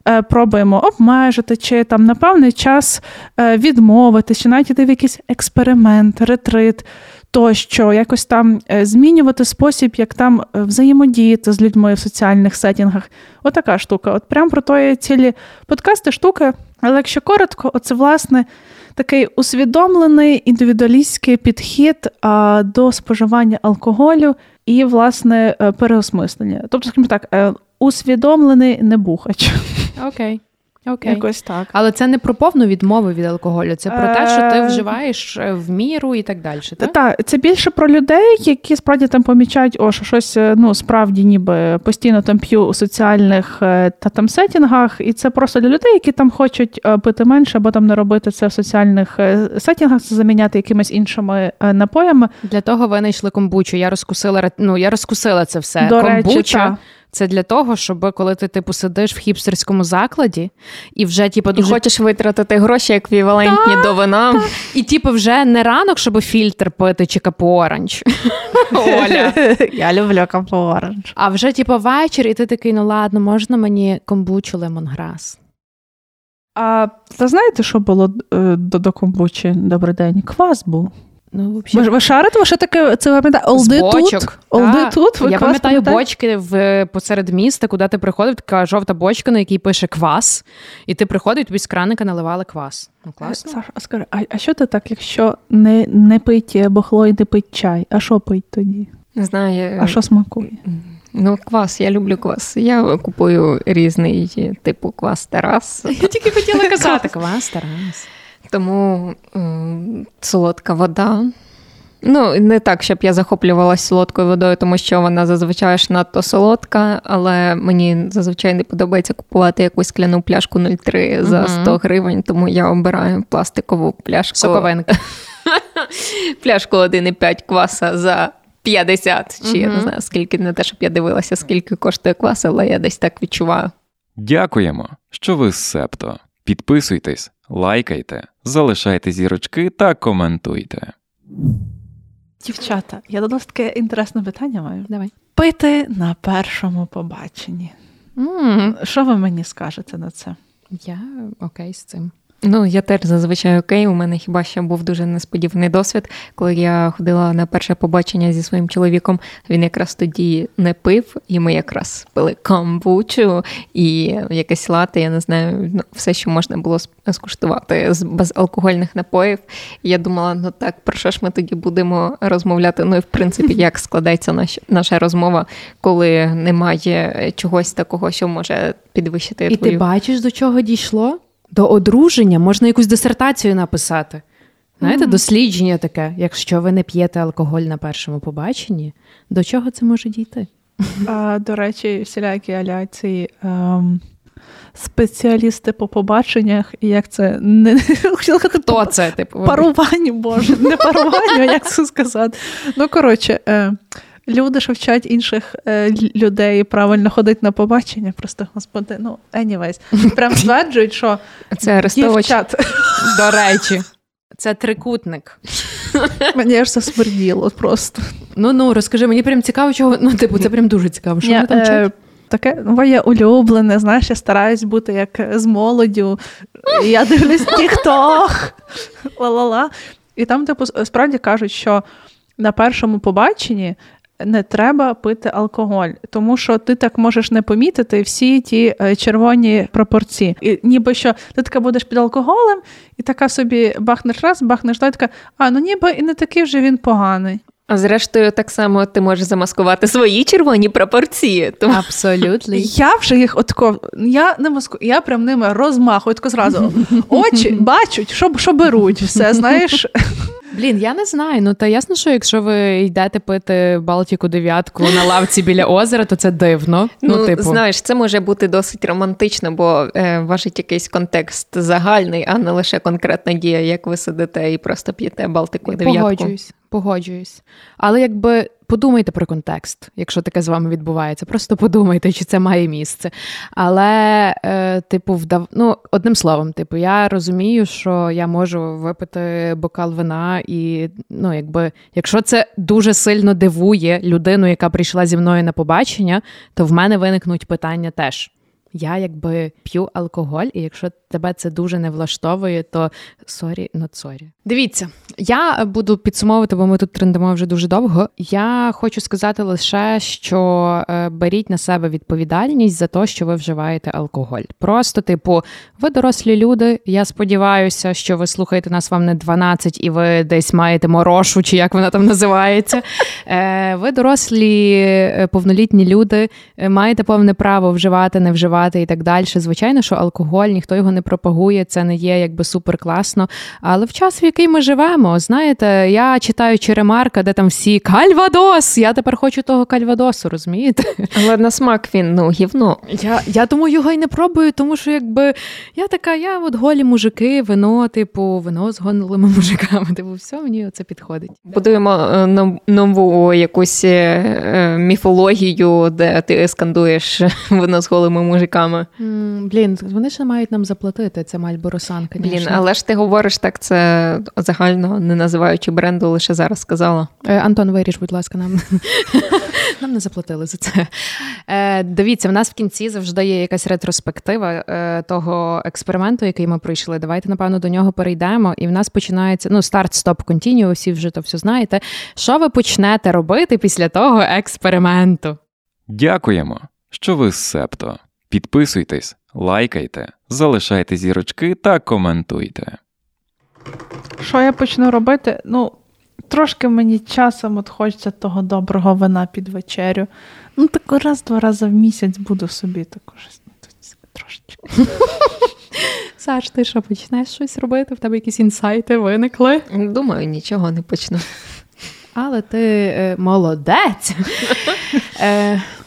е, пробуємо обмежити, чи там на певний час е, відмовитись, чи навіть йти в якийсь експеримент, ретрит. Тощо, якось там е, змінювати спосіб, як там взаємодіяти з людьми в соціальних сетінгах. Отака штука. От прям про тої цілі подкасти штуки. Але якщо коротко, оце власне такий усвідомлений індивідуалістський підхід до споживання алкоголю і, власне, е, переосмислення. Тобто, скажімо так, е, усвідомлений небухач. Окей. Окей. Якось так. Але це не про повну відмову від алкоголю, це про те, що ти е, вживаєш е, в міру і так далі. Так, Так, це більше про людей, які справді там помічають, о, що щось е, ну, справді ніби постійно там п'ю у соціальних та там сетінгах, і це просто для людей, які там хочуть пити менше, або там не робити це в соціальних сетінгах, це заміняти якимись іншими напоями. Для того винайшли комбучу. Я розкусила ну, я розкусила це все. До Комбуча, речі, та. Це для того, щоб коли ти типу сидиш в хіпстерському закладі і вже типу, дуже... І хочеш витратити гроші еквівалентні та, до вина. Та. І типу, вже не ранок, щоб фільтр пити чи капу-оранж. Оля. Я люблю капу-оранж. А вже типу, вечір, і ти такий, ну ладно, можна мені комбучу лемонграс. А та знаєте, що було е, до, до комбучі? Добрий день? Квас був. Ну, вообще... Ви, ви шарите, що таке це пам'ятає? Олди тут? Олди тут? Ви Я пам'ятаю бочки в посеред міста, куди ти приходив, така жовта бочка, на якій пише квас, і ти приходив, тобі з краника наливали квас. Ну, класно. Саш, а скажи, а, а що ти так, якщо не не пить бухло і не пить чай? А що пить тоді? Не знаю. А що смакує? Ну, квас, я люблю квас. Я купую різний типу квас Тарас. Я тільки хотіла казати квас Тарас. Тому м, солодка вода. Ну, не так, щоб я захоплювалася солодкою водою, тому що вона зазвичай ж надто солодка, але мені зазвичай не подобається купувати якусь скляну пляшку 0,3 за 100 гривень, тому я обираю пластикову пляшку. Соковинка. Пляшку 1,5 кваса за 50. Чи я не знаю, скільки не те, щоб я дивилася, скільки коштує квас, але я десь так відчуваю. Дякуємо, що ви з Септо. Підписуйтесь, лайкайте, залишайте зірочки та коментуйте. Дівчата, я до вас таке інтересне питання маю. Давай. Пити на першому побаченні. Mm. Що ви мені скажете на це? Я окей з цим. Ну, я теж зазвичай окей. У мене хіба що був дуже несподіваний досвід, коли я ходила на перше побачення зі своїм чоловіком. Він якраз тоді не пив, і ми якраз пили камбучу і якесь лати, я не знаю, ну, все, що можна було скуштувати з безалкогольних напоїв. І я думала, ну так, про що ж ми тоді будемо розмовляти? Ну і в принципі, як складається наш, наша розмова, коли немає чогось такого, що може підвищити. І твою... ти бачиш, до чого дійшло? До одруження можна якусь дисертацію написати. Знаєте, mm-hmm. дослідження таке, якщо ви не п'єте алкоголь на першому побаченні, до чого це може дійти? А, До речі, всілякі аляції ем, спеціалісти по побаченнях, і як це не Хто це? Типу, парування, боже, не парування, як це сказати. Ну, коротше, е, люди, що вчать інших е, людей правильно ходити на побачення, просто господи, ну anyways, прям стверджують, що це арестовач. До речі, це трикутник. Мені аж засмерділо просто. Ну ну розкажи, мені прям цікаво, чого ну, типу, це прям дуже цікаво. Що вони там вчать? Е, таке моє улюблене, знаєш, я стараюсь бути як з молоддю. Я дивлюсь тік-ток, ла-ла-ла. І там, типу, справді кажуть, що на першому побаченні не треба пити алкоголь, тому що ти так можеш не помітити всі ті е, червоні пропорції. І Ніби що ти така будеш під алкоголем, і така собі бахнеш раз, бахнеш два, така, а ну ніби і не такий вже він поганий. А зрештою, так само ти можеш замаскувати свої червоні пропорції. Тому... Абсолютно. Я вже їх отко, я не маску, я прям ними розмахую, тако зразу очі бачать, що що беруть, все знаєш. Блін, я не знаю. Ну та ясно, що якщо ви йдете пити Балтіку дев'ятку на лавці біля озера, то це дивно. Ну, ну типу. знаєш, це може бути досить романтично, бо е, важить якийсь контекст загальний, а не лише конкретна дія, як ви сидите і просто п'єте Балтику дев'ятку. Погоджуюсь, погоджуюсь. Але якби подумайте про контекст, якщо таке з вами відбувається. Просто подумайте, чи це має місце. Але, е, типу, вдав... ну, одним словом, типу, я розумію, що я можу випити бокал вина, і ну, якби, якщо це дуже сильно дивує людину, яка прийшла зі мною на побачення, то в мене виникнуть питання теж. Я якби п'ю алкоголь, і якщо тебе це дуже не влаштовує, то sorry, not sorry. Дивіться, я буду підсумовувати, бо ми тут трендимо вже дуже довго. Я хочу сказати лише, що е, беріть на себе відповідальність за те, що ви вживаєте алкоголь. Просто, типу, ви дорослі люди. Я сподіваюся, що ви слухаєте нас вам не 12 і ви десь маєте морошу, чи як вона там називається. Е, ви дорослі, е, повнолітні люди, маєте повне право вживати, не вживати і так далі. Звичайно, що алкоголь ніхто його не пропагує, це не є якби супер класно. Але в час, в який ми живемо, знаєте, я читаю Черемарка, де там всі кальвадос. Я тепер хочу того кальвадосу, розумієте? Але на смак він ну гівно. Я я тому його й не пробую, тому що якби я така, я от голі мужики, вино, типу, вино з гонолими мужиками. Типу, все мені це підходить. Будуємо е, нову якусь е, е, міфологію, де ти скандуєш вино з голими мужиками. Mm, блін, вони ще мають нам заплатити. Це Мальборосан, Блін, але ж ти говориш так, це загально не називаючи бренду, лише зараз сказала. Е, Антон, виріж, будь ласка, нам нам не заплатили за це. Е, Дивіться, в нас в кінці завжди є якась ретроспектива е, того експерименту, який ми пройшли. Давайте, напевно, до нього перейдемо. І в нас починається ну, старт, стоп, контіню, всі вже то все знаєте. Що ви почнете робити після того експерименту? Дякуємо, що ви з септо. Підписуйтесь, лайкайте, залишайте зірочки та коментуйте. Що я почну робити? Ну, трошки мені часом от хочеться того доброго вина під вечерю. Ну, так раз-два рази в місяць буду собі також ну, трошечки. Саш, ти що почнеш щось робити? В тебе якісь інсайти виникли? Думаю, нічого не почну. Але ти е, молодець.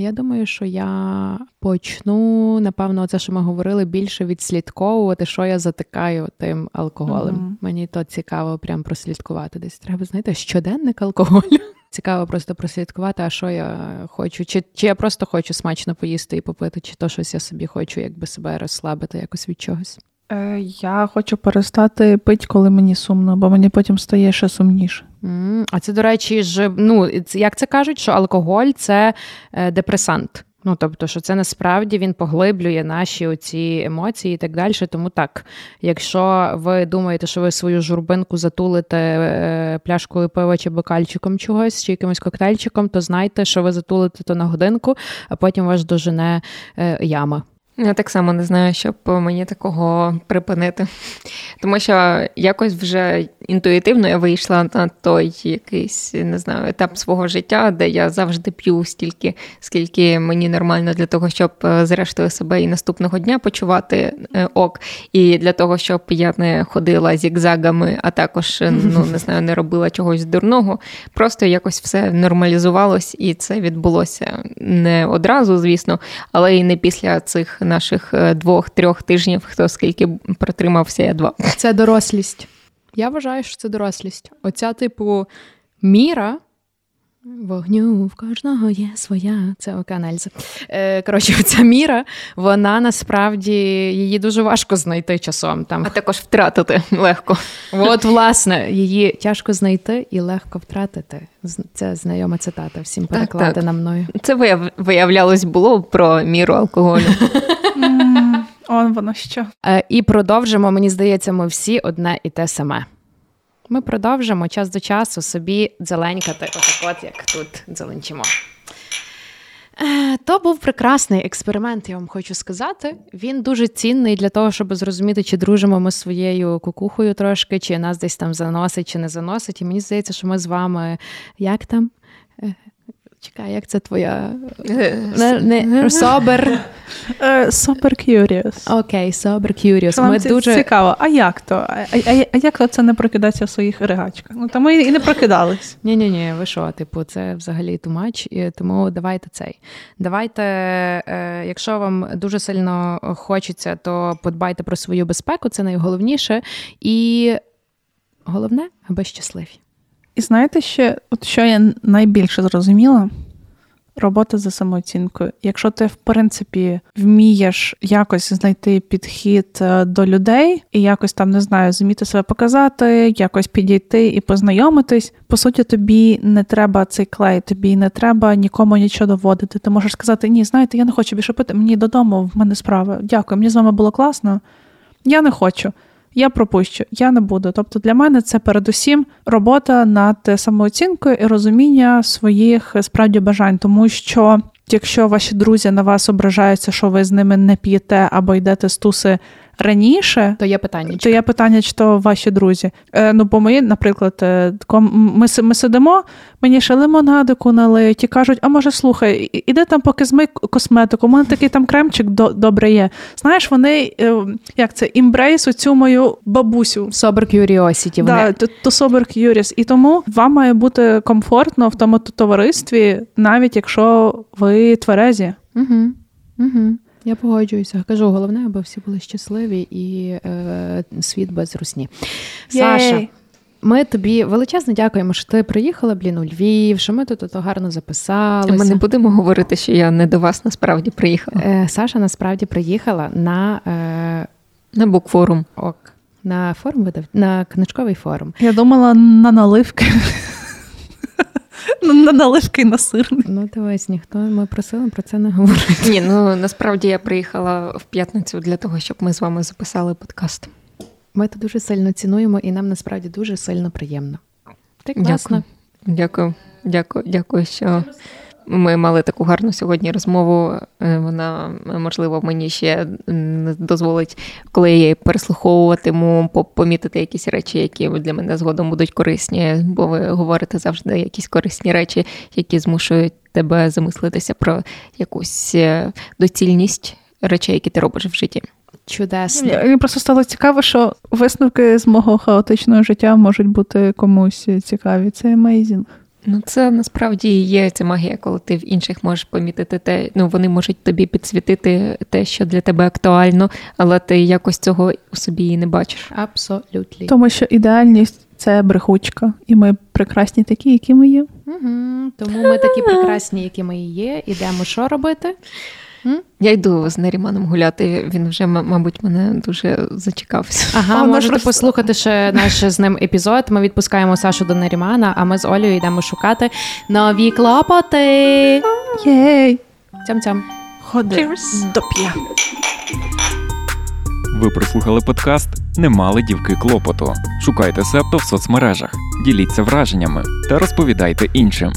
я думаю, що я почну, напевно, це, що ми говорили, більше відслідковувати, що я затикаю тим алкоголем. Mm-hmm. Мені то цікаво прям прослідкувати десь. Треба, знаєте, щоденник алкоголю. Цікаво просто прослідкувати, а що я хочу, чи чи я просто хочу смачно поїсти і попити, чи то щось я собі хочу, якби себе розслабити якось від чогось. Е, Я хочу перестати пити, коли мені сумно, бо мені потім стає ще сумніше. А це, до речі, ж ну як це кажуть, що алкоголь це е, депресант. Ну, тобто, що це насправді він поглиблює наші оці емоції і так далі. Тому так, якщо ви думаєте, що ви свою журбинку затулите е, пляшкою пива чи бокальчиком чогось, чи якимось коктейльчиком, то знайте, що ви затулите то на годинку, а потім вас дожене е, яма. Я так само не знаю, щоб мені такого припинити. Тому що якось вже інтуїтивно я вийшла на той якийсь не знаю, етап свого життя, де я завжди п'ю стільки, скільки мені нормально для того, щоб е, зрештою себе і наступного дня почувати е, ок. І для того, щоб я не ходила зігзагами, а також е, ну не знаю, не робила чогось дурного. Просто якось все нормалізувалось, і це відбулося не одразу, звісно, але і не після цих наших е, двох-трьох тижнів, хто скільки протримався, я два. Це дорослість. Я вважаю, що це дорослість. Оця, типу, міра. Вогню в кожного є своя, це океан Е, Коротше, ця міра, вона насправді її дуже важко знайти часом. Там. А також втратити легко. От, власне, її тяжко знайти і легко втратити. Це знайома цитата. Всім перекладена мною. Це виявлялось було про міру алкоголю. Он воно що. Е, і продовжимо, мені здається, ми всі одне і те саме. Ми продовжимо час до часу собі дзеленькати, отак от як тут дзеленчимо. Е, то був прекрасний експеримент, я вам хочу сказати. Він дуже цінний для того, щоб зрозуміти, чи дружимо ми своєю кукухою трошки, чи нас десь там заносить, чи не заносить. І мені здається, що ми з вами як там? Е, Чекай, як це твоя Е, не, не, собер. Е, Super curious. Окей, собер curious. Ми це дуже цікаво, а як то? А, а, а як то це не прокидатися в своїх ригачках? Ну, та ми і не прокидались. Ні, ні, ні, ви що, типу, це взагалі тумач, тому давайте цей. Давайте, е, якщо вам дуже сильно хочеться, то подбайте про свою безпеку, це найголовніше. І головне, аби щасливі. І знаєте ще, от що я найбільше зрозуміла? Робота за самооцінкою. Якщо ти, в принципі, вмієш якось знайти підхід е, до людей і якось там не знаю, зуміти себе показати, якось підійти і познайомитись. По суті, тобі не треба цей клей, тобі не треба нікому нічого доводити. Ти можеш сказати: ні, знаєте, я не хочу більше пити, мені додому, в мене справа. Дякую, мені з вами було класно. Я не хочу. Я пропущу, я не буду. Тобто для мене це передусім робота над самооцінкою і розуміння своїх справді бажань, тому що якщо ваші друзі на вас ображаються, що ви з ними не п'єте або йдете з туси раніше, То є питання. то є питання, чи то ваші друзі. Е, ну, бо ми, наприклад, е, ми, ми сидимо, мені ще лимонадику налиють і кажуть, а може, слухай, іди там поки змий косметику, у мене такий там кремчик до, добре є. Знаєш, вони, е, як це, імбрейс оцю мою бабусю. Собер curiosity. Вони... Да, то, то sober curious. І тому вам має бути комфортно в тому товаристві, навіть якщо ви тверезі. Угу. Угу. Я погоджуюся. Кажу, головне, аби всі були щасливі і е, світ без русні. Саша, ми тобі величезно дякуємо, що ти приїхала, блін, у Львів, що ми тут ото гарно записалися. Ми не будемо говорити, що я не до вас насправді приїхала. Е, Саша насправді приїхала на е, На букфорум. ок. На форум видав на книжковий форум. Я думала на наливки. На- На наливки і на сирник. Ну, дивись, ніхто ми просили про це не говорити. Ні, ну насправді я приїхала в п'ятницю для того, щоб ми з вами записали подкаст. Ми це дуже сильно цінуємо, і нам насправді дуже сильно приємно. Ти класно. Дякую, дякую, дякую, що ми мали таку гарну сьогодні розмову. Е, Вона, можливо, мені ще дозволить, коли я її переслуховуватиму, по- помітити якісь речі, які для мене згодом будуть корисні, бо ви говорите завжди якісь корисні речі, які змушують тебе замислитися про якусь е, доцільність речей, які ти робиш в житті. Чудесно. Мені просто стало цікаво, що висновки з мого хаотичного життя можуть бути комусь цікаві. Це amazing. Ну, це насправді є ця магія, коли ти в інших можеш помітити те, ну вони можуть тобі підсвітити те, що для тебе актуально, але ти якось цього у собі і не бачиш. Абсолютно. Тому що ідеальність це брехучка, і ми прекрасні такі, які ми є. Угу. Тому ми такі прекрасні, які ми є. Ідемо що робити? Я йду з Наріманом гуляти. Він вже, мабуть, мене дуже зачекався. Ага, О, ну можете просто- послухати ще наш з ним епізод. Ми відпускаємо Сашу до Нарімана, а ми з Олею йдемо шукати нові клопоти. Єй! Цям-цям. Ходи до п'я. Ви прослухали подкаст Не мали дівки клопоту. Шукайте септо в соцмережах, діліться враженнями та розповідайте іншим.